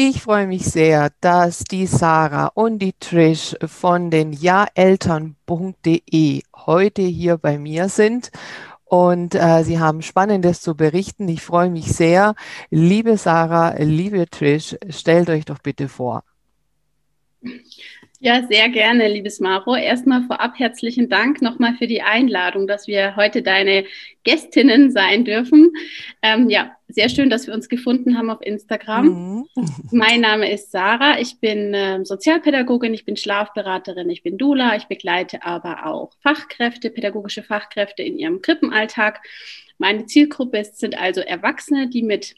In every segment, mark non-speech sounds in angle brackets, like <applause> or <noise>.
Ich freue mich sehr, dass die Sarah und die Trish von den jaeltern.de heute hier bei mir sind und äh, sie haben Spannendes zu berichten. Ich freue mich sehr. Liebe Sarah, liebe Trish, stellt euch doch bitte vor. Ja, sehr gerne, liebes Maro. Erstmal vorab herzlichen Dank nochmal für die Einladung, dass wir heute deine Gästinnen sein dürfen. Ähm, ja, sehr schön, dass wir uns gefunden haben auf Instagram. Mhm. <laughs> Mein Name ist Sarah. Ich bin äh, Sozialpädagogin, ich bin Schlafberaterin, ich bin Dula. Ich begleite aber auch Fachkräfte, pädagogische Fachkräfte in ihrem Krippenalltag. Meine Zielgruppe sind also Erwachsene, die mit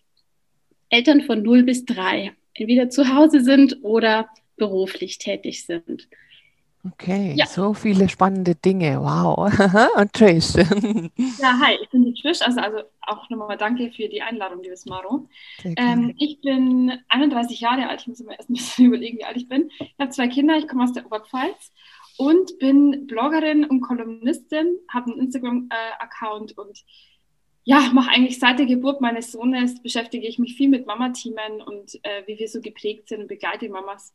Eltern von 0 bis 3 entweder zu Hause sind oder beruflich tätig sind. Okay, ja. so viele spannende Dinge. Wow. <laughs> Und Trish. Ja, hi, ich bin die Trish. Also, also auch nochmal danke für die Einladung, liebes Maro. Ähm, ich bin 31 Jahre alt. Ich muss mir erst ein bisschen <laughs> überlegen, wie alt ich bin. Ich habe zwei Kinder. Ich komme aus der Oberpfalz und bin Bloggerin und Kolumnistin, habe einen Instagram-Account und ja, mache eigentlich seit der Geburt meines Sohnes, beschäftige ich mich viel mit Mama-Teamen und äh, wie wir so geprägt sind und begleite Mamas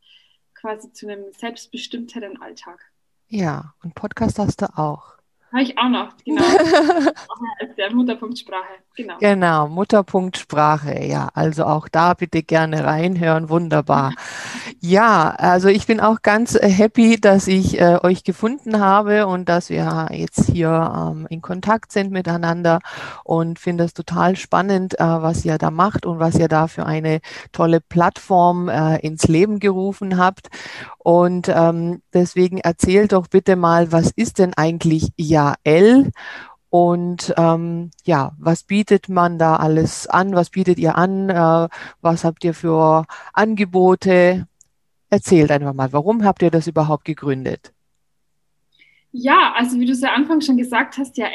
quasi zu einem selbstbestimmteren Alltag. Ja, und Podcast hast du auch. Habe ich auch noch, genau. <laughs> Der Mutterpunkt Sprache, genau. Genau, Mutterpunkt Sprache, ja. Also auch da bitte gerne reinhören, wunderbar. <laughs> ja, also ich bin auch ganz äh, happy, dass ich äh, euch gefunden habe und dass wir jetzt hier ähm, in Kontakt sind miteinander und finde es total spannend, äh, was ihr da macht und was ihr da für eine tolle Plattform äh, ins Leben gerufen habt. Und ähm, deswegen erzählt doch bitte mal, was ist denn eigentlich IAL? Und ähm, ja, was bietet man da alles an? Was bietet ihr an? Äh, was habt ihr für Angebote? Erzählt einfach mal, warum habt ihr das überhaupt gegründet? Ja, also wie du es ja Anfang schon gesagt hast, ja,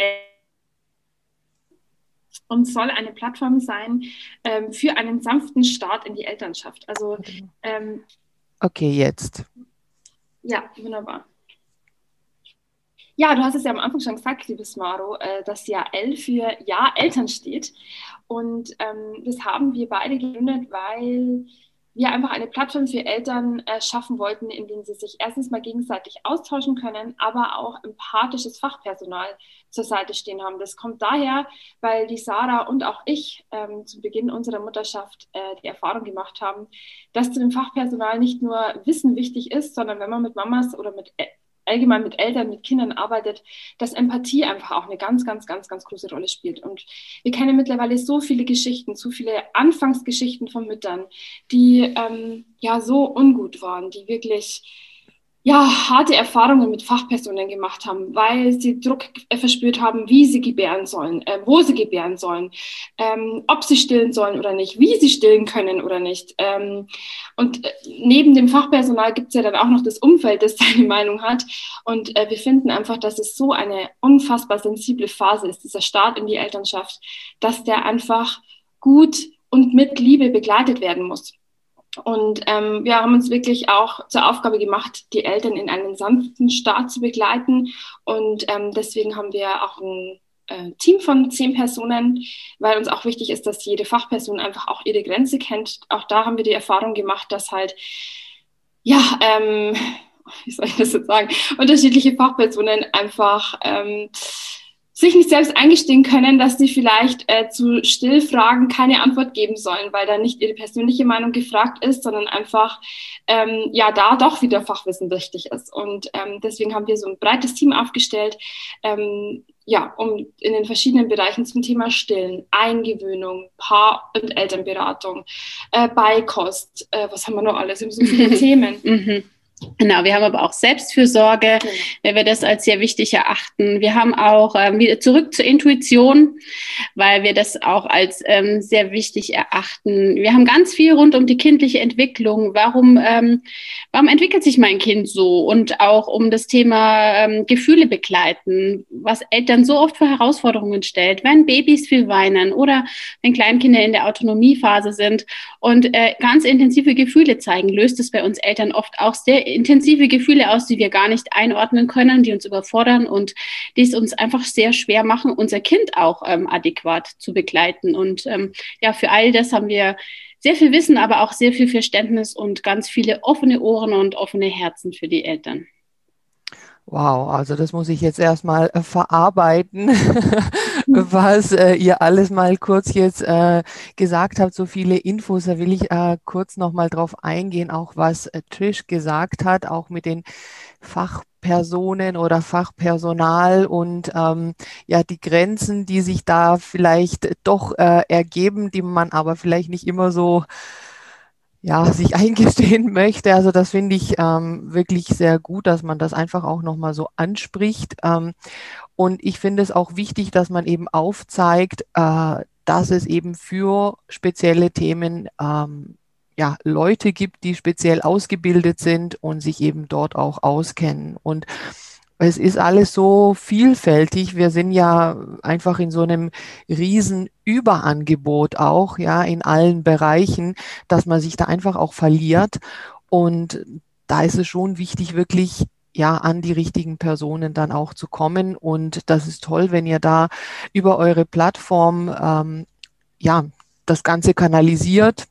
und soll eine Plattform sein ähm, für einen sanften Start in die Elternschaft. Also ähm, Okay, jetzt. Ja, wunderbar. Ja, du hast es ja am Anfang schon gesagt, liebes Maro, äh, dass ja L für Ja Eltern steht. Und ähm, das haben wir beide gegründet, weil wir einfach eine Plattform für Eltern äh, schaffen wollten, in denen sie sich erstens mal gegenseitig austauschen können, aber auch empathisches Fachpersonal zur Seite stehen haben. Das kommt daher, weil die Sarah und auch ich ähm, zu Beginn unserer Mutterschaft äh, die Erfahrung gemacht haben, dass zu dem Fachpersonal nicht nur Wissen wichtig ist, sondern wenn man mit Mamas oder mit allgemein mit Eltern, mit Kindern arbeitet, dass Empathie einfach auch eine ganz, ganz, ganz, ganz große Rolle spielt. Und wir kennen mittlerweile so viele Geschichten, so viele Anfangsgeschichten von Müttern, die ähm, ja so ungut waren, die wirklich ja, harte Erfahrungen mit Fachpersonen gemacht haben, weil sie Druck verspürt haben, wie sie gebären sollen, äh, wo sie gebären sollen, ähm, ob sie stillen sollen oder nicht, wie sie stillen können oder nicht. Ähm, und äh, neben dem Fachpersonal gibt es ja dann auch noch das Umfeld, das <laughs> seine Meinung hat. Und äh, wir finden einfach, dass es so eine unfassbar sensible Phase ist, dieser Start in die Elternschaft, dass der einfach gut und mit Liebe begleitet werden muss. Und ähm, wir haben uns wirklich auch zur Aufgabe gemacht, die Eltern in einen sanften Start zu begleiten. Und ähm, deswegen haben wir auch ein äh, Team von zehn Personen, weil uns auch wichtig ist, dass jede Fachperson einfach auch ihre Grenze kennt. Auch da haben wir die Erfahrung gemacht, dass halt, ja, ähm, <laughs> wie soll ich das jetzt sagen, unterschiedliche Fachpersonen einfach ähm, sich nicht selbst eingestehen können, dass sie vielleicht äh, zu Stillfragen keine Antwort geben sollen, weil da nicht ihre persönliche Meinung gefragt ist, sondern einfach ähm, ja da doch wieder Fachwissen wichtig ist. Und ähm, deswegen haben wir so ein breites Team aufgestellt, ähm, ja, um in den verschiedenen Bereichen zum Thema Stillen, Eingewöhnung, Paar- und Elternberatung, äh, Beikost, äh, was haben wir noch alles? Wir haben so viele <laughs> Themen. Genau, wir haben aber auch Selbstfürsorge, genau. weil wir das als sehr wichtig erachten. Wir haben auch ähm, wieder zurück zur Intuition, weil wir das auch als ähm, sehr wichtig erachten. Wir haben ganz viel rund um die kindliche Entwicklung. Warum, ähm, warum entwickelt sich mein Kind so? Und auch um das Thema ähm, Gefühle begleiten, was Eltern so oft für Herausforderungen stellt, wenn Babys viel weinen oder wenn Kleinkinder in der Autonomiephase sind und äh, ganz intensive Gefühle zeigen, löst es bei uns Eltern oft auch sehr intensive Gefühle aus, die wir gar nicht einordnen können, die uns überfordern und die es uns einfach sehr schwer machen, unser Kind auch ähm, adäquat zu begleiten. Und ähm, ja, für all das haben wir sehr viel Wissen, aber auch sehr viel Verständnis und ganz viele offene Ohren und offene Herzen für die Eltern. Wow, also das muss ich jetzt erstmal äh, verarbeiten, <laughs> was äh, ihr alles mal kurz jetzt äh, gesagt habt, so viele Infos, da will ich äh, kurz nochmal drauf eingehen, auch was äh, Trish gesagt hat, auch mit den Fachpersonen oder Fachpersonal und ähm, ja die Grenzen, die sich da vielleicht doch ergeben, die man aber vielleicht nicht immer so ja, sich <laughs> eingestehen möchte. Also das finde ich ähm, wirklich sehr gut, dass man das einfach auch nochmal so anspricht. Ähm, und ich finde es auch wichtig, dass man eben aufzeigt, äh, dass es eben für spezielle Themen ähm, ja, Leute gibt, die speziell ausgebildet sind und sich eben dort auch auskennen. Und es ist alles so vielfältig. Wir sind ja einfach in so einem riesen Überangebot auch, ja, in allen Bereichen, dass man sich da einfach auch verliert. Und da ist es schon wichtig, wirklich ja, an die richtigen Personen dann auch zu kommen. Und das ist toll, wenn ihr da über eure Plattform, ähm, ja, das Ganze kanalisiert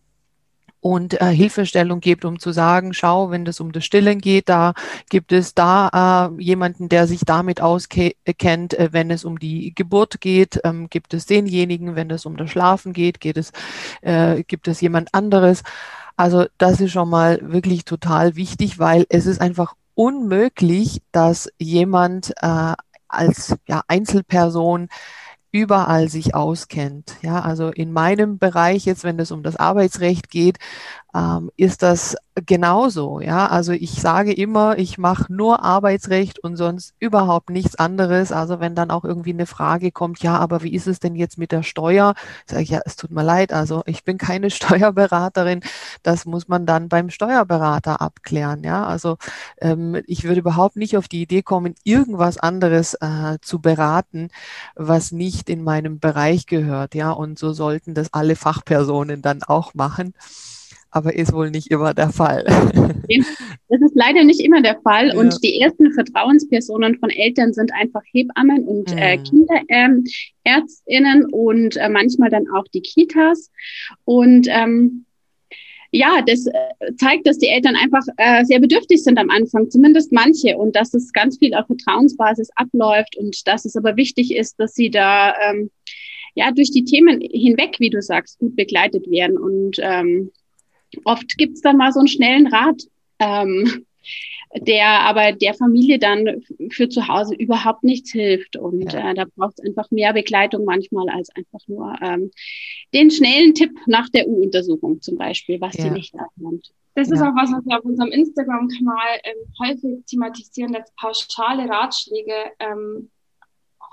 und äh, Hilfestellung gibt, um zu sagen, schau, wenn es um das Stillen geht, da gibt es da äh, jemanden, der sich damit auskennt. Äh, wenn es um die Geburt geht, ähm, gibt es denjenigen. Wenn es um das Schlafen geht, geht es, äh, gibt es jemand anderes. Also das ist schon mal wirklich total wichtig, weil es ist einfach unmöglich, dass jemand äh, als ja, Einzelperson überall sich auskennt. Ja, also in meinem Bereich jetzt, wenn es um das Arbeitsrecht geht, ähm, ist das genauso. Ja, also ich sage immer, ich mache nur Arbeitsrecht und sonst überhaupt nichts anderes. Also wenn dann auch irgendwie eine Frage kommt, ja, aber wie ist es denn jetzt mit der Steuer? Sage ich, ja, es tut mir leid. Also ich bin keine <laughs> Steuerberaterin. Das muss man dann beim Steuerberater abklären. Ja, also ähm, ich würde überhaupt nicht auf die Idee kommen, irgendwas anderes äh, zu beraten, was nicht in meinem Bereich gehört. Ja, und so sollten das alle Fachpersonen dann auch machen aber ist wohl nicht immer der Fall. <laughs> Das ist leider nicht immer der Fall. Ja. Und die ersten Vertrauenspersonen von Eltern sind einfach Hebammen und äh, mhm. Kinderärztinnen ähm, und äh, manchmal dann auch die Kitas. Und ähm, ja, das äh, zeigt, dass die Eltern einfach äh, sehr bedürftig sind am Anfang, zumindest manche, und dass es ganz viel auf Vertrauensbasis abläuft und dass es aber wichtig ist, dass sie da ähm, ja durch die Themen hinweg, wie du sagst, gut begleitet werden und ähm, Oft gibt es dann mal so einen schnellen Rat, ähm, der aber der Familie dann für zu Hause überhaupt nichts hilft. Und ja. äh, da braucht es einfach mehr Begleitung manchmal als einfach nur ähm, den schnellen Tipp nach der U-Untersuchung zum Beispiel, was ja. die nicht annimmt. Das ist ja. auch was, was wir auf unserem Instagram-Kanal ähm, häufig thematisieren, dass pauschale Ratschläge ähm,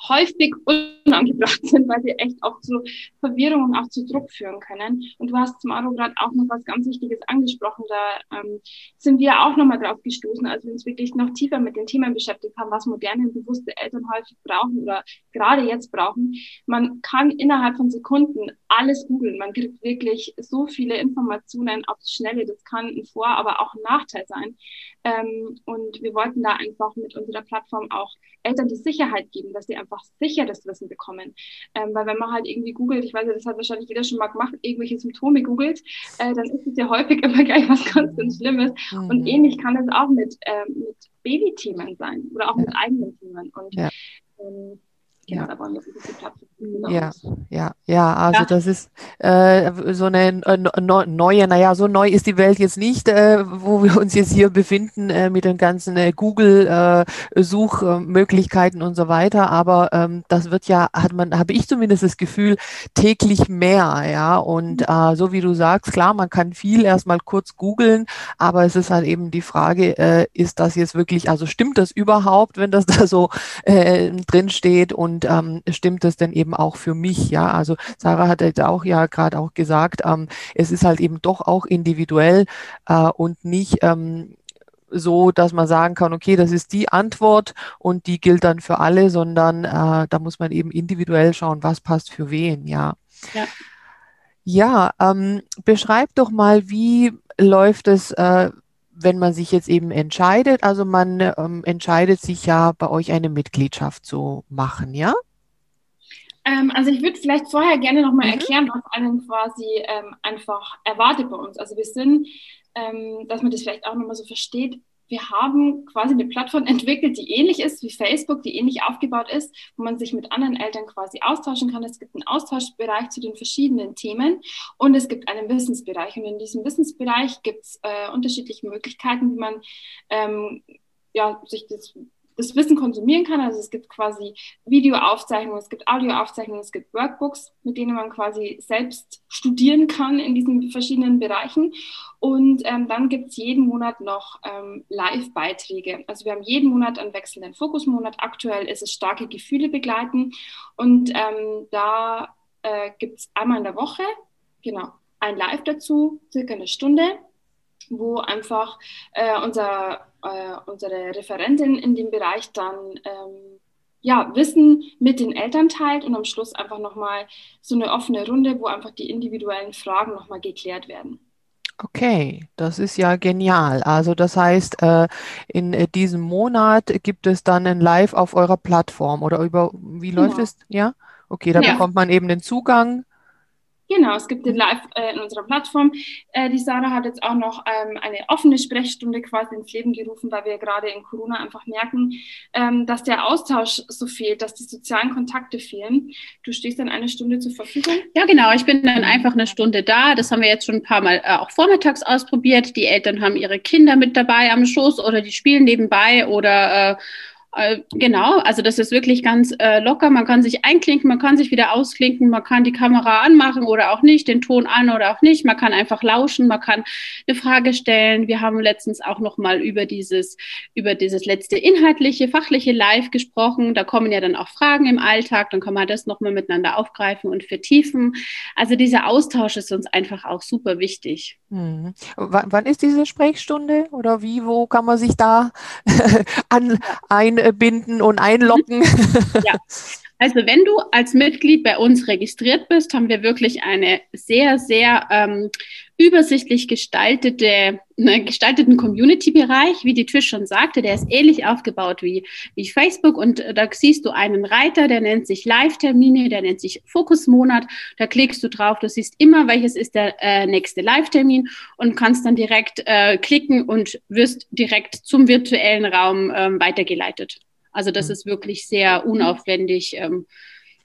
häufig unangebracht sind, weil sie echt auch zu Verwirrung und auch zu Druck führen können. Und du hast zum Aro gerade auch noch was ganz Wichtiges angesprochen. Da ähm, sind wir auch nochmal drauf gestoßen, als wir uns wirklich noch tiefer mit den Themen beschäftigt haben, was moderne und bewusste Eltern häufig brauchen oder gerade jetzt brauchen. Man kann innerhalb von Sekunden alles googeln. Man kriegt wirklich so viele Informationen auf die Schnelle. Das kann ein Vor-, aber auch ein Nachteil sein. Ähm, und wir wollten da einfach mit unserer Plattform auch Eltern die Sicherheit geben, dass sie einfach sicheres Wissen bekommen. Ähm, weil wenn man halt irgendwie googelt, ich weiß ja, das hat wahrscheinlich jeder schon mal gemacht, irgendwelche Symptome googelt, äh, dann ist es ja häufig <laughs> immer gleich was ganz, ganz Schlimmes. Mhm. Und ähnlich kann es auch mit, ähm, mit Babythemen sein oder auch ja. mit eigenen Themen. Und ja. ähm, ja. ja, ja, ja, also ja. das ist äh, so eine äh, neue, naja, so neu ist die Welt jetzt nicht, äh, wo wir uns jetzt hier befinden äh, mit den ganzen äh, Google-Suchmöglichkeiten äh, und so weiter, aber ähm, das wird ja, hat man, habe ich zumindest das Gefühl, täglich mehr, ja, und mhm. so wie du sagst, klar, man kann viel erstmal kurz googeln, aber es ist halt eben die Frage, ist das jetzt wirklich, also stimmt das überhaupt, wenn das <laughs> da so drin steht und und ähm, stimmt das denn eben auch für mich? Ja, also Sarah hat jetzt auch ja gerade auch gesagt, ähm, es ist halt eben doch auch individuell äh, und nicht ähm, so, dass man sagen kann, okay, das ist die Antwort und die gilt dann für alle, sondern äh, da muss man eben individuell schauen, was passt für wen, ja. Ja, ja ähm, beschreib doch mal, wie läuft es äh, wenn man sich jetzt eben entscheidet, also man ähm, entscheidet sich ja bei euch eine Mitgliedschaft zu machen, ja? Ähm, also ich würde vielleicht vorher gerne nochmal mhm. erklären, was einen quasi ähm, einfach erwartet bei uns. Also wir sind, ähm, dass man das vielleicht auch nochmal so versteht, wir haben quasi eine Plattform entwickelt, die ähnlich ist wie Facebook, die ähnlich aufgebaut ist, wo man sich mit anderen Eltern quasi austauschen kann. Es gibt einen Austauschbereich zu den verschiedenen Themen und es gibt einen Wissensbereich. Und in diesem Wissensbereich gibt es äh, unterschiedliche Möglichkeiten, wie man ähm, ja, sich das das Wissen konsumieren kann. Also es gibt quasi Videoaufzeichnungen, es gibt Audioaufzeichnungen, es gibt Workbooks, mit denen man quasi selbst studieren kann in diesen verschiedenen Bereichen. Und ähm, dann gibt es jeden Monat noch ähm, Live-Beiträge. Also wir haben jeden Monat einen wechselnden Fokusmonat. Aktuell ist es starke Gefühle begleiten. Und ähm, da äh, gibt es einmal in der Woche, genau, ein Live dazu, circa eine Stunde wo einfach äh, unser, äh, unsere Referentin in dem Bereich dann ähm, ja, Wissen mit den Eltern teilt und am Schluss einfach nochmal so eine offene Runde, wo einfach die individuellen Fragen nochmal geklärt werden. Okay, das ist ja genial. Also das heißt, äh, in äh, diesem Monat gibt es dann ein Live auf eurer Plattform oder über, wie läuft genau. es? Ja? Okay, da ja. bekommt man eben den Zugang Genau, es gibt den Live äh, in unserer Plattform. Äh, die Sarah hat jetzt auch noch ähm, eine offene Sprechstunde quasi ins Leben gerufen, weil wir gerade in Corona einfach merken, ähm, dass der Austausch so fehlt, dass die sozialen Kontakte fehlen. Du stehst dann eine Stunde zur Verfügung? Ja, genau. Ich bin dann einfach eine Stunde da. Das haben wir jetzt schon ein paar Mal äh, auch vormittags ausprobiert. Die Eltern haben ihre Kinder mit dabei am Schoß oder die spielen nebenbei oder äh, genau, also das ist wirklich ganz äh, locker. Man kann sich einklinken, man kann sich wieder ausklinken, man kann die Kamera anmachen oder auch nicht, den Ton an oder auch nicht. Man kann einfach lauschen, man kann eine Frage stellen. Wir haben letztens auch noch mal über dieses über dieses letzte inhaltliche, fachliche Live gesprochen. Da kommen ja dann auch Fragen im Alltag, dann kann man das noch mal miteinander aufgreifen und vertiefen. Also dieser Austausch ist uns einfach auch super wichtig. Hm. wann ist diese Sprechstunde oder wie, wo kann man sich da <laughs> an, einbinden und einloggen? <laughs> Ja. Also wenn du als Mitglied bei uns registriert bist, haben wir wirklich eine sehr, sehr ähm, übersichtlich gestaltete, ne, gestalteten Community-Bereich, wie die Tisch schon sagte. Der ist ähnlich aufgebaut wie, wie Facebook und äh, da siehst du einen Reiter, der nennt sich Live-Termine, der nennt sich Fokusmonat. Da klickst du drauf, du siehst immer, welches ist der äh, nächste Live-Termin und kannst dann direkt äh, klicken und wirst direkt zum virtuellen Raum ähm, weitergeleitet. Also das mhm. ist wirklich sehr unaufwendig ähm,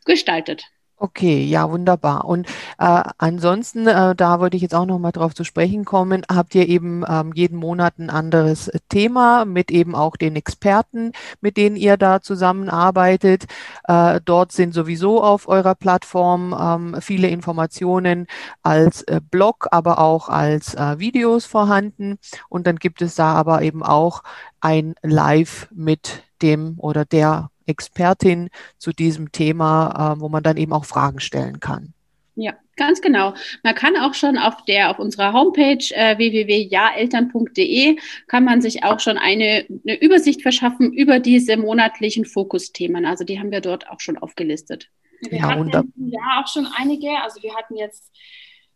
gestaltet. Okay, ja, wunderbar. Und äh, ansonsten, äh, da wollte ich jetzt auch noch mal drauf zu sprechen kommen, habt ihr eben ähm, jeden Monat ein anderes Thema mit eben auch den Experten, mit denen ihr da zusammenarbeitet. Äh, dort sind sowieso auf eurer Plattform ähm, viele Informationen als äh, Blog, aber auch als äh, Videos vorhanden. Und dann gibt es da aber eben auch ein Live mit dem oder der Expertin zu diesem Thema, äh, wo man dann eben auch Fragen stellen kann. Ja, ganz genau. Man kann auch schon auf der auf unserer Homepage äh, www.jaeltern.de kann man sich auch schon eine, eine Übersicht verschaffen über diese monatlichen Fokusthemen. Also die haben wir dort auch schon aufgelistet. Wir ja, hatten ja auch schon einige. Also wir hatten jetzt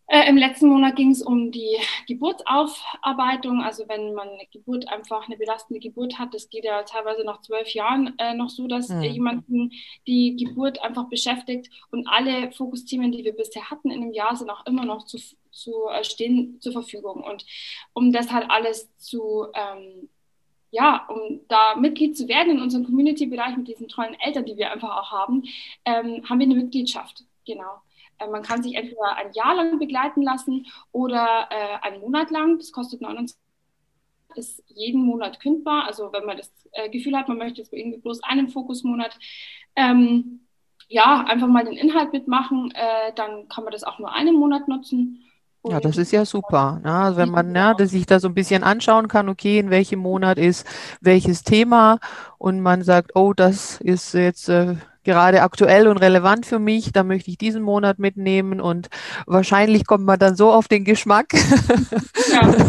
äh, Im letzten Monat ging es um die Geburtsaufarbeitung. Also wenn man eine Geburt einfach eine belastende Geburt hat, das geht ja teilweise nach zwölf Jahren äh, noch so, dass mhm. jemanden die Geburt einfach beschäftigt. Und alle Fokusthemen, die wir bisher hatten in dem Jahr, sind auch immer noch zu, zu äh, stehen zur Verfügung. Und um das halt alles zu ähm, ja, um da Mitglied zu werden in unserem Community-Bereich mit diesen tollen Eltern, die wir einfach auch haben, ähm, haben wir eine Mitgliedschaft. Genau. Äh, man kann sich entweder ein Jahr lang begleiten lassen oder äh, einen Monat lang. Das kostet 29 ist jeden Monat kündbar. Also wenn man das äh, Gefühl hat, man möchte jetzt irgendwie bloß einen Fokusmonat, ähm, ja, einfach mal den Inhalt mitmachen, äh, dann kann man das auch nur einen Monat nutzen. Ja, das ist ja super. Ne? Also wenn man ne, dass sich da so ein bisschen anschauen kann, okay, in welchem Monat ist welches Thema und man sagt, oh, das ist jetzt äh, gerade aktuell und relevant für mich, da möchte ich diesen Monat mitnehmen und wahrscheinlich kommt man dann so auf den Geschmack, ja. <laughs>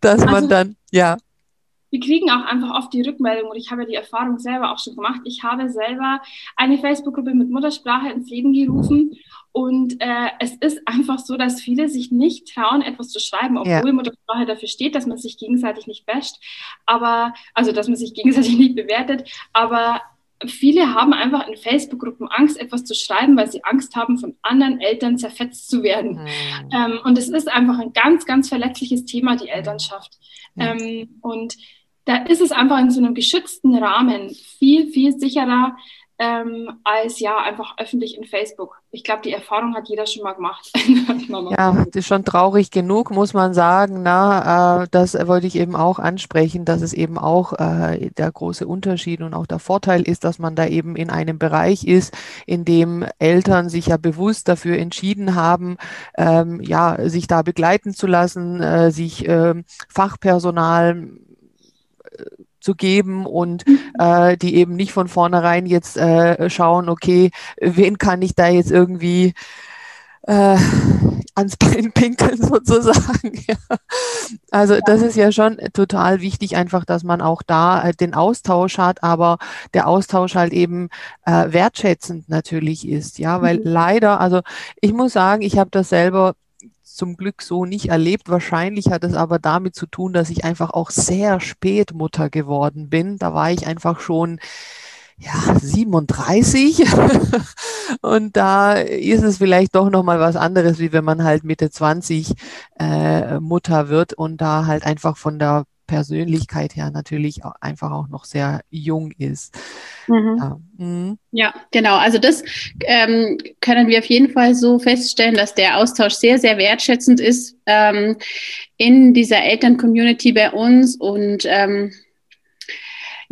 dass man also, dann, ja. Wir kriegen auch einfach oft die Rückmeldung und ich habe die Erfahrung selber auch schon gemacht. Ich habe selber eine Facebook-Gruppe mit Muttersprache ins Leben gerufen und äh, es ist einfach so, dass viele sich nicht trauen, etwas zu schreiben, obwohl ja. Muttersprache dafür steht, dass man sich gegenseitig nicht basht, aber also dass man sich gegenseitig <laughs> nicht bewertet. Aber viele haben einfach in Facebook-Gruppen Angst, etwas zu schreiben, weil sie Angst haben, von anderen Eltern zerfetzt zu werden. Mhm. Ähm, und es ist einfach ein ganz, ganz verletzliches Thema, die Elternschaft. Mhm. Ähm, und da ist es einfach in so einem geschützten Rahmen viel, viel sicherer, ähm, als ja einfach öffentlich in Facebook. Ich glaube, die Erfahrung hat jeder schon mal gemacht. <laughs> ja, das ist schon traurig genug, muss man sagen. Na, äh, das wollte ich eben auch ansprechen, dass es eben auch äh, der große Unterschied und auch der Vorteil ist, dass man da eben in einem Bereich ist, in dem Eltern sich ja bewusst dafür entschieden haben, ähm, ja, sich da begleiten zu lassen, äh, sich ähm, Fachpersonal zu geben und mhm. äh, die eben nicht von vornherein jetzt äh, schauen, okay, wen kann ich da jetzt irgendwie äh, ans Bein pinkeln <laughs> sozusagen. <laughs> Ja. Also das ist ja schon total wichtig, einfach, dass man auch da äh, den Austausch hat, aber der Austausch halt eben äh, wertschätzend natürlich ist, ja, weil mhm. leider, also ich muss sagen, ich habe das selber zum Glück so nicht erlebt. Wahrscheinlich hat es aber damit zu tun, dass ich einfach auch sehr spät Mutter geworden bin. Da war ich einfach schon ja, 37 <laughs> und da ist es vielleicht doch noch mal was anderes, wie wenn man halt Mitte 20 äh, Mutter wird und da halt einfach von der Persönlichkeit her natürlich auch einfach auch noch sehr jung ist. Mhm. Ja. Mhm. ja. genau. Also das ähm, können wir auf jeden Fall so feststellen, dass der Austausch sehr, sehr wertschätzend ist ähm, in dieser Eltern-Community bei uns und ähm,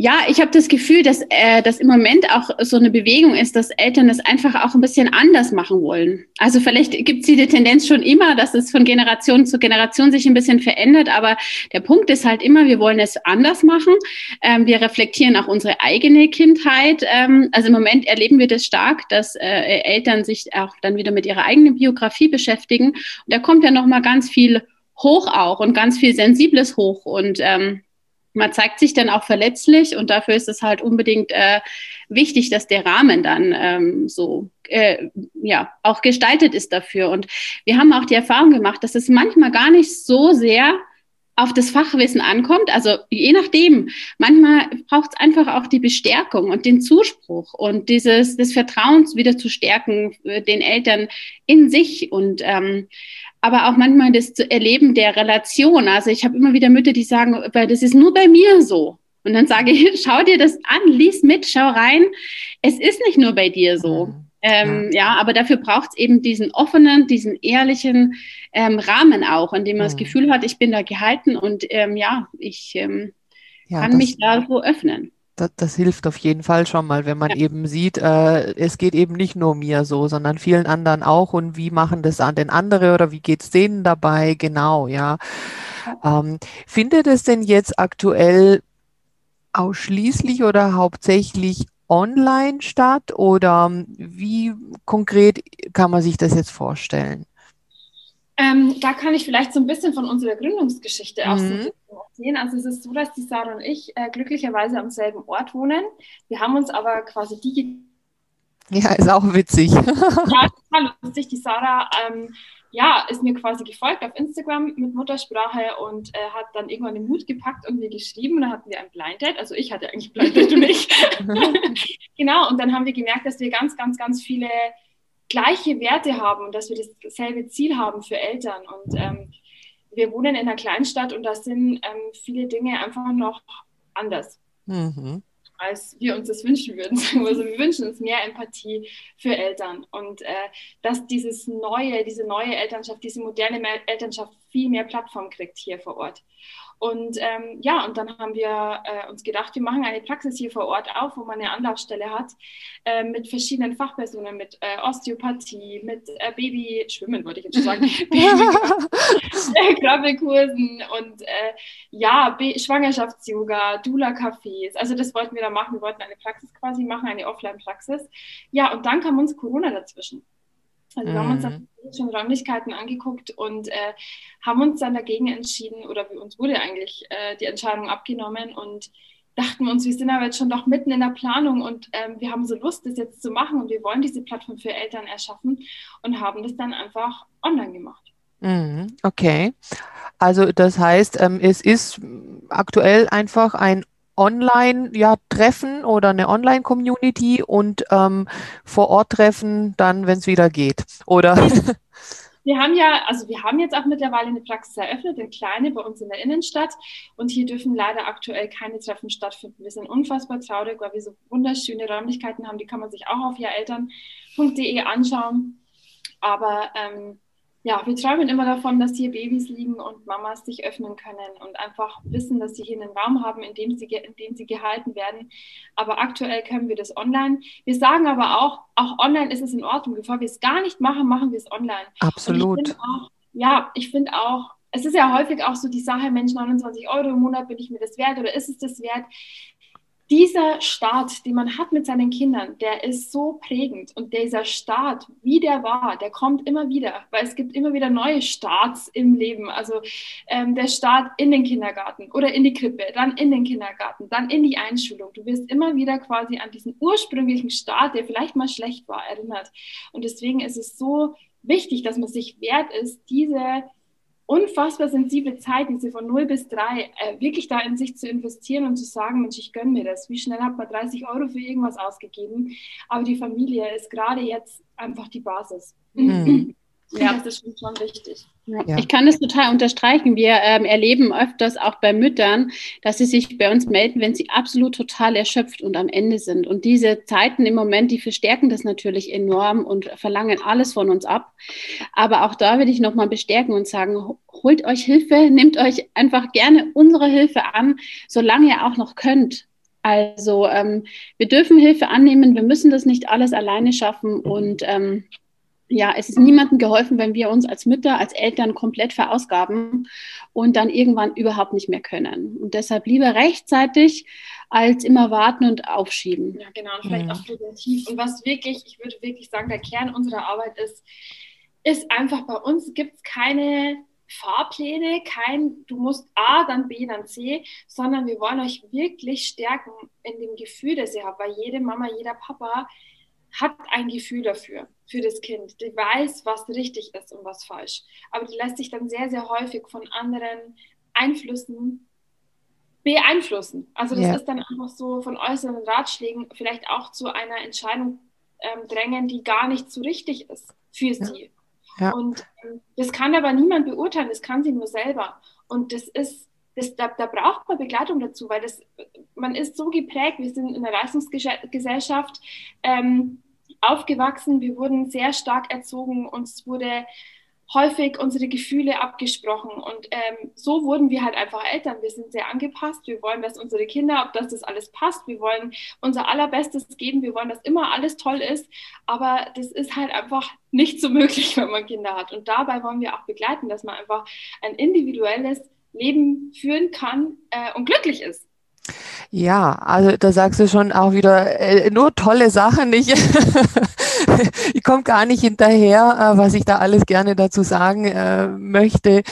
ja, ich habe das Gefühl, dass äh, das im Moment auch so eine Bewegung ist, dass Eltern es einfach auch ein bisschen anders machen wollen. Also vielleicht gibt es die Tendenz schon immer, dass es von Generation zu Generation sich ein bisschen verändert, aber der Punkt ist halt immer, wir wollen es anders machen. Ähm, wir reflektieren auch unsere eigene Kindheit. Ähm, also im Moment erleben wir das stark, dass äh, Eltern sich auch dann wieder mit ihrer eigenen Biografie beschäftigen. Und da kommt ja noch mal ganz viel hoch auch und ganz viel Sensibles hoch und ähm, man zeigt sich dann auch verletzlich und dafür ist es halt unbedingt äh, wichtig, dass der Rahmen dann ähm, so äh, ja auch gestaltet ist dafür. Und wir haben auch die Erfahrung gemacht, dass es manchmal gar nicht so sehr auf das Fachwissen ankommt. Also je nachdem, manchmal braucht es einfach auch die Bestärkung und den Zuspruch und dieses des Vertrauens wieder zu stärken äh, den Eltern in sich und ähm, aber auch manchmal das Erleben der Relation. Also ich habe immer wieder Mütter, die sagen, das ist nur bei mir so. Und dann sage ich, <laughs> schau dir das an, lies mit, schau rein. Es ist nicht nur bei dir so. Mhm. Ähm, ja. ja. aber dafür braucht es eben diesen offenen, diesen ehrlichen ähm, Rahmen auch, in dem man mhm. das Gefühl hat, ich bin da gehalten und ähm, ja, ich ähm, ja, kann mich da so öffnen das, das, hilft auf jeden Fall schon mal, wenn man ja. eben sieht, äh, es geht eben nicht nur mir so, sondern vielen anderen auch und wie machen das an den anderen oder wie geht es denen dabei, genau, ja. Ähm, findet es denn jetzt aktuell ausschließlich oder hauptsächlich online statt oder wie konkret kann man sich das jetzt vorstellen? Ähm, da kann ich vielleicht so ein bisschen von unserer Gründungsgeschichte auch mhm. so erzählen. Also es ist so, dass die Sarah und ich äh, glücklicherweise am selben Ort wohnen. Wir haben uns aber quasi die... Ja, ist auch witzig. <laughs> ja, <laughs> total lustig. Die Sarah ähm, ja, ist mir quasi gefolgt auf Instagram mit Muttersprache und äh, hat dann irgendwann den Mut gepackt und mir geschrieben. Und dann hatten wir ein Blind Date. Also ich hatte eigentlich Blind Date und ich. <laughs> genau, und dann haben wir gemerkt, dass wir ganz, ganz, ganz viele gleiche Werte haben und dass wir dasselbe Ziel haben für Eltern. Und ähm, wir wohnen in einer Kleinstadt und da sind ähm, viele Dinge einfach noch anders. Mhm als wir uns das wünschen würden. <laughs> Also wir wünschen uns mehr Empathie für Eltern und äh, dass dieses neue, diese neue Elternschaft, diese moderne Elternschaft viel mehr Plattform kriegt hier vor Ort. Und ähm, ja, und dann haben wir äh, uns gedacht, wir machen eine Praxis hier vor Ort auf, wo man eine Anlaufstelle hat, äh, mit verschiedenen Fachpersonen, mit äh, Osteopathie, mit äh, Babyschwimmen, würde ich jetzt schon sagen, <laughs> Krabbelkursen und äh, ja, Schwangerschafts-Yoga, Dula-Cafés. Also das wollten wir da machen. Wir wollten eine Praxis quasi machen, eine Offline-Praxis. Ja, und dann kam uns Corona dazwischen. Also wir haben uns dann mhm. schon Räumlichkeiten angeguckt und äh, haben uns dann dagegen entschieden, oder uns wurde eigentlich äh, die Entscheidung abgenommen und dachten uns, wir sind aber jetzt schon doch mitten in der Planung und ähm, wir haben so Lust, das jetzt zu machen und wir wollen diese Plattform für Eltern erschaffen und haben das dann einfach online gemacht. Mhm, okay. Also das heißt, ähm, es ist aktuell einfach ein Online-Treffen oder eine Online-Community und ähm, vor Ort Treffen dann, wenn es wieder geht. Oder? <laughs> Wir haben ja, also wir haben jetzt auch mittlerweile eine Praxis eröffnet, eine kleine bei uns in der Innenstadt. Und hier dürfen leider aktuell keine Treffen stattfinden. Wir sind unfassbar traurig, weil wir so wunderschöne Räumlichkeiten haben. Die kann man sich auch auf jahreltern.de anschauen. Aber ähm, ja, wir träumen immer davon, dass hier Babys liegen und Mamas sich öffnen können und einfach wissen, dass sie hier einen Raum haben, in dem sie, in dem sie gehalten werden. Aber aktuell können wir das online. Wir sagen aber auch, auch online ist es in Ordnung. Bevor wir es gar nicht machen, machen wir es online. Absolut. Ich auch, ja, ich finde auch, es ist ja häufig auch so die Sache, Mensch, 29 Euro im Monat, bin ich mir das wert oder ist es das wert? Dieser Start, den man hat mit seinen Kindern, der ist so prägend. Und dieser Start, wie der war, der kommt immer wieder, weil es gibt immer wieder neue Starts im Leben. Also ähm, der Start in den Kindergarten oder in die Krippe, dann in den Kindergarten, dann in die Einschulung. Du wirst immer wieder quasi an diesen ursprünglichen Start, der vielleicht mal schlecht war, erinnert. Und deswegen ist es so wichtig, dass man sich wert ist, diese unfassbar sensible Zeit, diese von 0 bis 3, äh, wirklich da in sich zu investieren und zu sagen, Mensch, ich gönne mir das. Wie schnell hat man 30 Euro für irgendwas ausgegeben? Aber die Familie ist gerade jetzt einfach die Basis. Mhm. <laughs> Ja, das ist schon wichtig. Ja. Ich kann das total unterstreichen. Wir ähm, erleben öfters auch bei Müttern, dass sie sich bei uns melden, wenn sie absolut total erschöpft und am Ende sind. Und diese Zeiten im Moment, die verstärken das natürlich enorm und verlangen alles von uns ab. Aber auch da würde ich nochmal bestärken und sagen, holt euch Hilfe, nehmt euch einfach gerne unsere Hilfe an, solange ihr auch noch könnt. Also ähm, wir dürfen Hilfe annehmen, wir müssen das nicht alles alleine schaffen und ähm, ja, es ist niemandem geholfen, wenn wir uns als Mütter, als Eltern komplett verausgaben und dann irgendwann überhaupt nicht mehr können. Und deshalb lieber rechtzeitig als immer warten und aufschieben. Ja, genau, und vielleicht mhm. auch präventiv. Und was wirklich, ich würde wirklich sagen, der Kern unserer Arbeit ist, ist einfach bei uns gibt es keine Fahrpläne, kein du musst A, dann B, dann C, sondern wir wollen euch wirklich stärken in dem Gefühl, das ihr habt, weil jede Mama, jeder Papa hat ein Gefühl dafür, für das Kind. Die weiß, was richtig ist und was falsch. Aber die lässt sich dann sehr, sehr häufig von anderen Einflüssen beeinflussen. Also das ja. ist dann einfach so von äußeren Ratschlägen vielleicht auch zu einer Entscheidung ähm, drängen, die gar nicht so richtig ist für ja. sie. Ja. Und ähm, das kann aber niemand beurteilen, das kann sie nur selber. Und das ist das, da, da, braucht man Begleitung dazu, weil das, man ist so geprägt, wir sind in einer Leistungsgesellschaft ähm, aufgewachsen, wir wurden sehr stark erzogen, uns wurde häufig unsere Gefühle abgesprochen. Und ähm, so wurden wir halt einfach Eltern. Wir sind sehr angepasst, wir wollen, dass unsere Kinder, ob das, das alles passt, wir wollen unser allerbestes geben, wir wollen, dass immer alles toll ist, aber das ist halt einfach nicht so möglich, <laughs> wenn man Kinder hat. Und dabei wollen wir auch begleiten, dass man einfach ein individuelles Leben führen kann äh, und glücklich ist. Ja, also da sagst du schon auch wieder äh, nur tolle Sachen. Ich, <laughs> ich komme gar nicht hinterher, äh, was ich da alles gerne dazu sagen äh, möchte.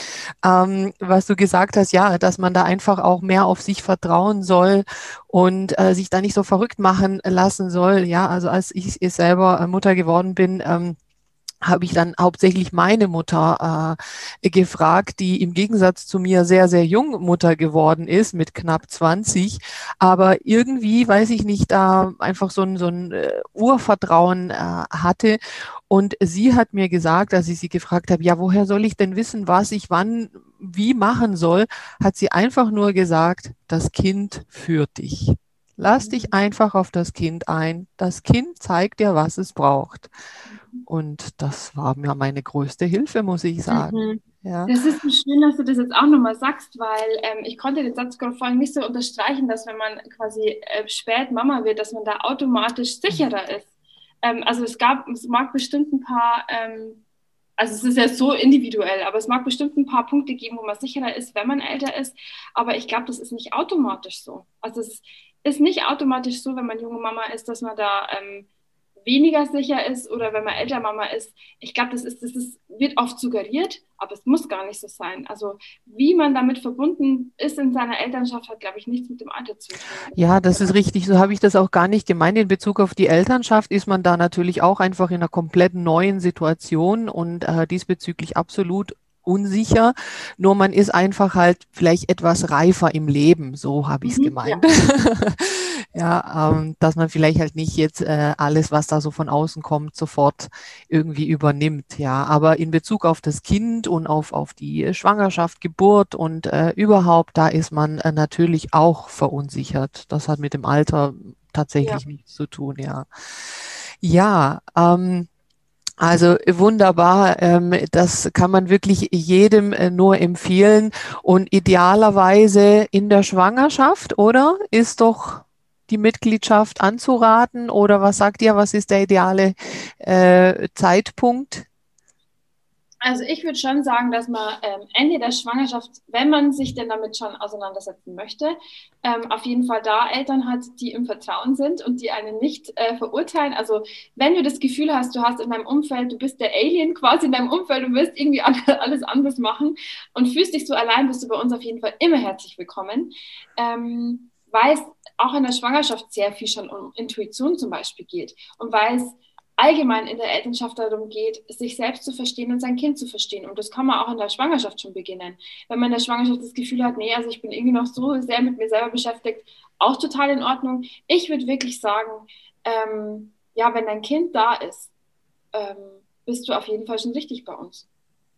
Ähm, was du gesagt hast, ja, dass man da einfach auch mehr auf sich vertrauen soll und äh, sich da nicht so verrückt machen lassen soll. Ja, also als ich selber äh, Mutter geworden bin, ähm, habe ich dann hauptsächlich meine Mutter äh, gefragt, die im Gegensatz zu mir sehr, sehr jung Mutter geworden ist, mit knapp 20. Aber irgendwie, weiß ich nicht, da einfach so ein, so ein äh, Urvertrauen äh, hatte. Und sie hat mir gesagt, als ich sie gefragt habe, ja, woher soll ich denn wissen, was ich wann, wie machen soll, hat sie einfach nur gesagt, das Kind führt dich. Lass dich einfach auf das Kind ein. Das Kind zeigt dir, was es braucht. Und das war mir meine größte Hilfe, muss ich sagen. Mhm. Ja. Das ist so schön, dass du das jetzt auch nochmal sagst, weil ähm, ich konnte den Satz gerade vorhin nicht so unterstreichen, dass wenn man quasi äh, spät Mama wird, dass man da automatisch sicherer ist. Ähm, also es gab, es mag bestimmt ein paar, ähm, also es ist ja so individuell, aber es mag bestimmt ein paar Punkte geben, wo man sicherer ist, wenn man älter ist. Aber ich glaube, das ist nicht automatisch so. Also es ist nicht automatisch so, wenn man junge Mama ist, dass man da ähm, weniger sicher ist oder wenn man älter Mama ist. Ich glaube, das ist, das ist, wird oft suggeriert, aber es muss gar nicht so sein. Also wie man damit verbunden ist in seiner Elternschaft, hat, glaube ich, nichts mit dem Alter zu tun. Ja, das ist richtig. So habe ich das auch gar nicht gemeint. In Bezug auf die Elternschaft ist man da natürlich auch einfach in einer komplett neuen Situation und äh, diesbezüglich absolut unsicher, nur man ist einfach halt vielleicht etwas reifer im Leben, so habe ich es mhm, gemeint. Ja, <laughs> ja ähm, dass man vielleicht halt nicht jetzt äh, alles, was da so von außen kommt, sofort irgendwie übernimmt. Ja, aber in Bezug auf das Kind und auf, auf die Schwangerschaft, Geburt und äh, überhaupt, da ist man äh, natürlich auch verunsichert. Das hat mit dem Alter tatsächlich ja. nichts zu tun, ja. Ja, ähm, also wunderbar, ähm, das kann man wirklich jedem äh, nur empfehlen und idealerweise in der Schwangerschaft, oder? Ist doch die Mitgliedschaft anzuraten oder was sagt ihr, was ist der ideale äh, Zeitpunkt? Also ich würde schon sagen, dass man ähm, Ende der Schwangerschaft, wenn man sich denn damit schon auseinandersetzen möchte, ähm, auf jeden Fall da Eltern hat, die im Vertrauen sind und die einen nicht äh, verurteilen. Also wenn du das Gefühl hast, du hast in deinem Umfeld, du bist der Alien quasi in deinem Umfeld und willst irgendwie <laughs> alles anders machen und fühlst dich so allein, bist du bei uns auf jeden Fall immer herzlich willkommen. Ähm, weil es auch in der Schwangerschaft sehr viel schon um Intuition zum Beispiel geht und weil es allgemein in der Elternschaft darum geht, sich selbst zu verstehen und sein Kind zu verstehen. Und das kann man auch in der Schwangerschaft schon beginnen. Wenn man in der Schwangerschaft das Gefühl hat, nee, also ich bin irgendwie noch so sehr mit mir selber beschäftigt, auch total in Ordnung. Ich würde wirklich sagen, ähm, ja, wenn dein Kind da ist, ähm, bist du auf jeden Fall schon richtig bei uns.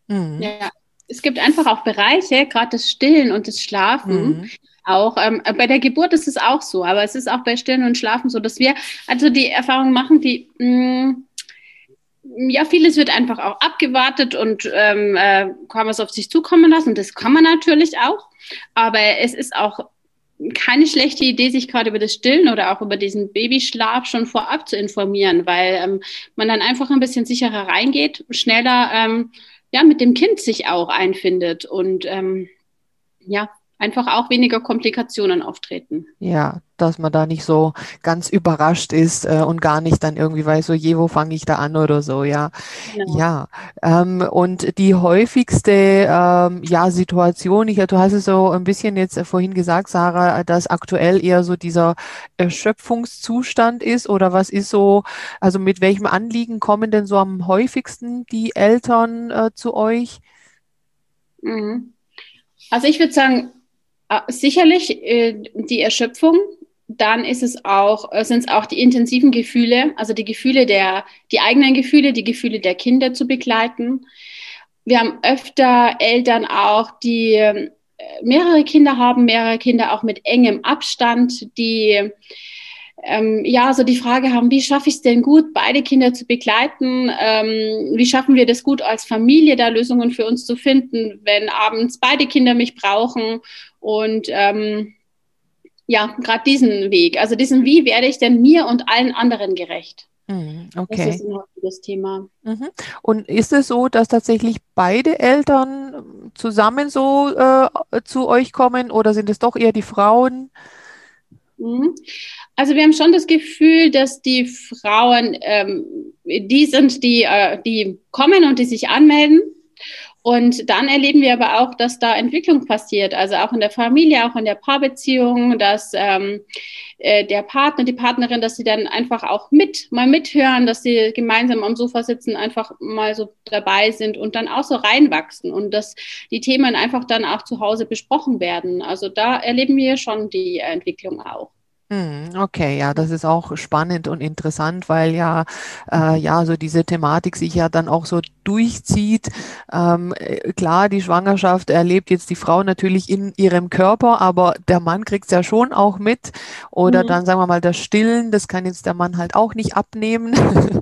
Mhm. Ja, es gibt einfach auch Bereiche, gerade das Stillen und das Schlafen. Mhm auch. Ähm, bei der Geburt ist es auch so, aber es ist auch bei Stillen und Schlafen so, dass wir also die Erfahrung machen, die mh, mm, ja, vieles wird einfach auch abgewartet und ähm, äh, kann man es auf sich zukommen lassen. Das kann man natürlich auch. Aber es ist auch keine schlechte Idee, sich gerade über das Stillen oder auch über diesen Babyschlaf schon vorab zu informieren, weil ähm, man dann einfach ein bisschen sicherer reingeht, schneller ähm, ja, mit dem Kind sich auch einfindet und ähm, ja, einfach auch weniger Komplikationen auftreten. Ja, dass man da nicht so ganz überrascht ist äh, und gar nicht dann irgendwie weiß, so je, wo fange ich da an oder so, ja. Genau. Ja. Ähm, und die häufigste ähm, ja, Situation, ich, du hast es so ein bisschen jetzt äh, vorhin gesagt, Sarah, dass aktuell eher so dieser Erschöpfungszustand ist oder was ist so, also mit welchem Anliegen kommen denn so am häufigsten die Eltern äh, zu euch? Mhm. Also ich würde sagen, sicherlich äh, die Erschöpfung. Dann ist es auch, äh, sind es auch die intensiven Gefühle, also die Gefühle der, die eigenen Gefühle, die Gefühle der Kinder zu begleiten. Wir haben öfter Eltern auch, die äh, mehrere Kinder haben, mehrere Kinder auch mit engem Abstand, die ähm, ja, so die Frage haben, wie schaffe ich es denn gut, beide Kinder zu begleiten? Ähm, wie schaffen wir das gut als Familie, da Lösungen für uns zu finden, wenn abends beide Kinder mich brauchen? Und ähm, ja, gerade diesen Weg, also diesen, wie werde ich denn mir und allen anderen gerecht? Mhm, okay. Das ist ein häufiges Thema. Mhm. Und ist es so, dass tatsächlich beide Eltern zusammen so äh, zu euch kommen oder sind es doch eher die Frauen? Mhm. Also wir haben schon das Gefühl, dass die Frauen ähm, die sind, die, äh, die kommen und die sich anmelden. Und dann erleben wir aber auch, dass da Entwicklung passiert, also auch in der Familie, auch in der Paarbeziehung, dass ähm, äh, der Partner, die Partnerin, dass sie dann einfach auch mit, mal mithören, dass sie gemeinsam am Sofa sitzen, einfach mal so dabei sind und dann auch so reinwachsen und dass die Themen einfach dann auch zu Hause besprochen werden. Also da erleben wir schon die Entwicklung auch. Hm, okay, ja, das ist auch spannend und interessant, weil ja, äh, ja, so diese Thematik sich ja dann auch so durchzieht. Ähm, äh, klar, die Schwangerschaft erlebt jetzt die Frau natürlich in ihrem Körper, aber der Mann kriegt es ja schon auch mit. Oder mhm. dann sagen wir mal das Stillen, das kann jetzt der Mann halt auch nicht abnehmen. <laughs>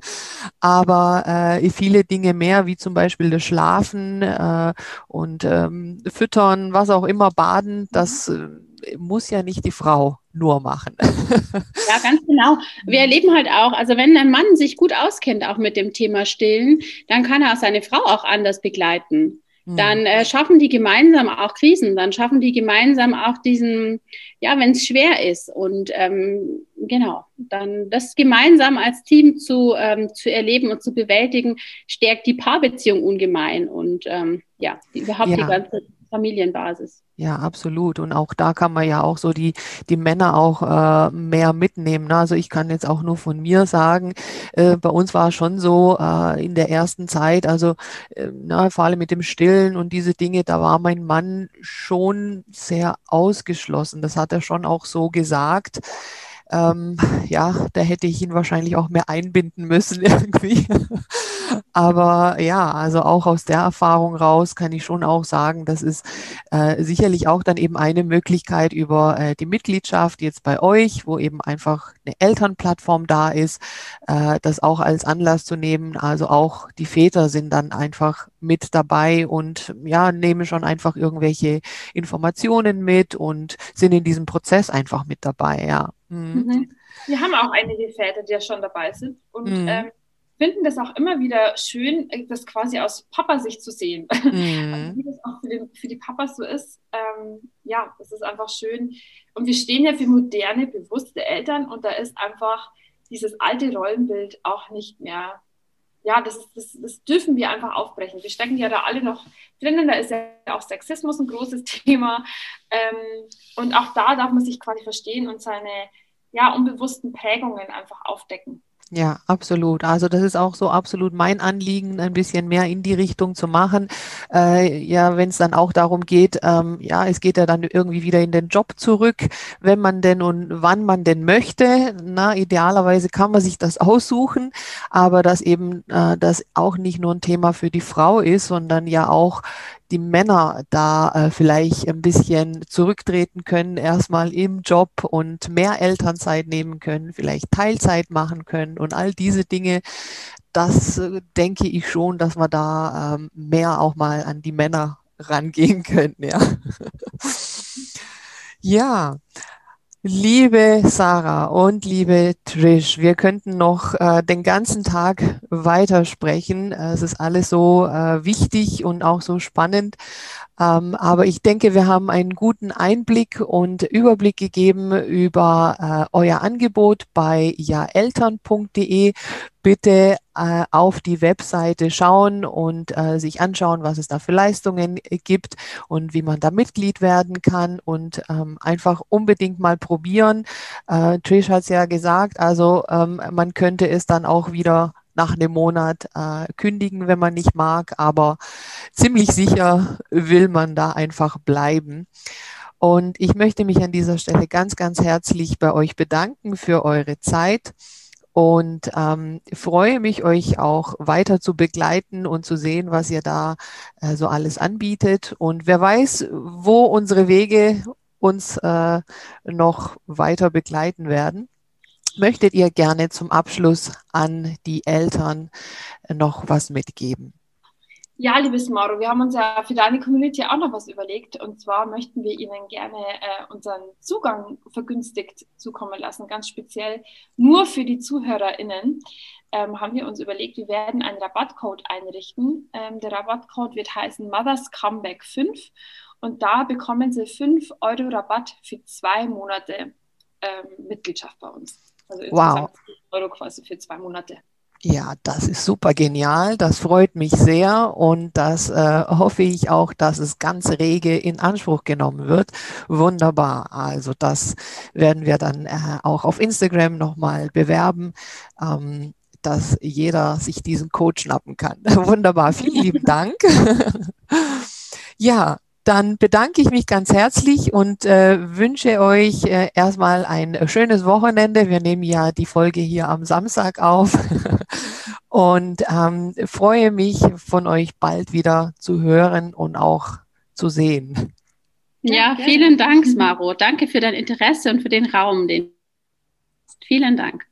aber äh, viele Dinge mehr, wie zum Beispiel das Schlafen äh, und ähm, Füttern, was auch immer, Baden, das mhm. äh, muss ja nicht die Frau nur machen. <laughs> ja, ganz genau. Wir erleben halt auch, also wenn ein Mann sich gut auskennt, auch mit dem Thema Stillen, dann kann er auch seine Frau auch anders begleiten. Hm. Dann äh, schaffen die gemeinsam auch Krisen, dann schaffen die gemeinsam auch diesen, ja, wenn es schwer ist. Und ähm, genau, dann das gemeinsam als Team zu, ähm, zu erleben und zu bewältigen, stärkt die Paarbeziehung ungemein und ähm, ja, überhaupt ja. die ganze Familienbasis. Ja, absolut. Und auch da kann man ja auch so die, die Männer auch äh, mehr mitnehmen. Ne? Also ich kann jetzt auch nur von mir sagen, äh, bei uns war es schon so äh, in der ersten Zeit, also äh, na, vor allem mit dem Stillen und diese Dinge, da war mein Mann schon sehr ausgeschlossen. Das hat er schon auch so gesagt. Ähm, ja, da hätte ich ihn wahrscheinlich auch mehr einbinden müssen <laughs> irgendwie. Aber ja, also auch aus der Erfahrung raus kann ich schon auch sagen, das ist äh, sicherlich auch dann eben eine Möglichkeit über äh, die Mitgliedschaft jetzt bei euch, wo eben einfach eine Elternplattform da ist, äh, das auch als Anlass zu nehmen. Also auch die Väter sind dann einfach mit dabei und ja, nehmen schon einfach irgendwelche Informationen mit und sind in diesem Prozess einfach mit dabei, ja. Mhm. mhm. Wir haben auch einige Väter, die ja schon dabei sind und mhm. ähm, finden das auch immer wieder schön, äh, das quasi aus Papa-Sicht zu sehen. <laughs> Mhm. Also wie das auch für, den, für die Papas so ist. Ähm, ja, das ist einfach schön. Und wir stehen ja für moderne, bewusste Eltern und da ist einfach dieses alte Rollenbild auch nicht mehr ja, das, das, das dürfen wir einfach aufbrechen. Wir stecken ja da alle noch drinnen, da ist ja auch Sexismus ein großes <laughs> Thema. Ähm, und auch da darf man sich quasi verstehen und seine ja, unbewussten Prägungen einfach aufdecken. Ja, absolut. Also das ist auch so absolut mein Anliegen, ein bisschen mehr in die Richtung zu machen. Äh, ja, wenn es dann auch darum geht, ähm, ja, es geht ja dann irgendwie wieder in den Job zurück, wenn man denn und wann man denn möchte. Na, idealerweise kann man sich das <laughs> aussuchen, aber dass eben äh, das auch nicht nur ein Thema für die Frau ist, sondern ja auch die Männer da äh, vielleicht ein bisschen zurücktreten können, erstmal im Job und mehr Elternzeit nehmen können, vielleicht Teilzeit machen können und all diese Dinge. Das äh, denke ich schon, dass wir da ähm, mehr auch mal an die Männer rangehen <laughs> können, ja. <laughs> ja. Liebe Sarah und liebe Trish, wir könnten noch äh, den ganzen Tag weitersprechen. Es ist alles so äh, wichtig und auch so spannend. Ähm, aber ich denke, wir haben einen guten Einblick und Überblick gegeben über äh, euer Angebot bei jaeltern.de. Bitte äh, auf die Webseite schauen und äh, sich anschauen, was es da für Leistungen gibt und wie man da Mitglied werden kann und ähm, einfach unbedingt mal probieren. Trish hat es ja gesagt, also ähm, man könnte es dann auch wieder nach einem Monat äh, kündigen, wenn man nicht mag, aber ziemlich sicher will man da einfach bleiben. Und ich möchte mich an dieser Stelle ganz, ganz herzlich bei euch bedanken für eure Zeit und ähm, freue mich, euch auch weiter zu begleiten und zu sehen, was ihr da äh, so alles anbietet. Und wer weiß, wo unsere Wege uns äh, noch weiter begleiten werden möchtet ihr gerne zum Abschluss an die Eltern noch was mitgeben? Ja, liebes Mauro, wir haben uns ja für deine Community auch noch was überlegt. Und zwar möchten wir Ihnen gerne äh, unseren Zugang vergünstigt zukommen lassen, ganz speziell nur für die ZuhörerInnen. Ähm, haben wir uns überlegt, wir werden einen Rabattcode einrichten. Ähm, der Rabattcode wird heißen Mothers Comeback 5 und da bekommen Sie 5 Euro Rabatt für zwei Monate ähm, Mitgliedschaft bei uns. Also wow. Euro quasi für zwei Monate. Ja, das ist super genial. Das freut mich sehr und das äh, hoffe ich auch, dass es ganz rege in Anspruch genommen wird. Wunderbar. Also das werden wir dann äh, auch auf Instagram nochmal bewerben. Ähm, dass jeder sich diesen Code schnappen kann. <laughs> Wunderbar, vielen lieben Dank. <laughs> ja, dann bedanke ich mich ganz herzlich und äh, wünsche euch äh, erstmal ein schönes Wochenende. Wir nehmen ja die Folge hier am Samstag auf <laughs> und ähm, freue mich von euch bald wieder zu hören und auch zu sehen. Ja, vielen Dank, Smaro. Danke für dein Interesse und für den Raum. Den vielen Dank.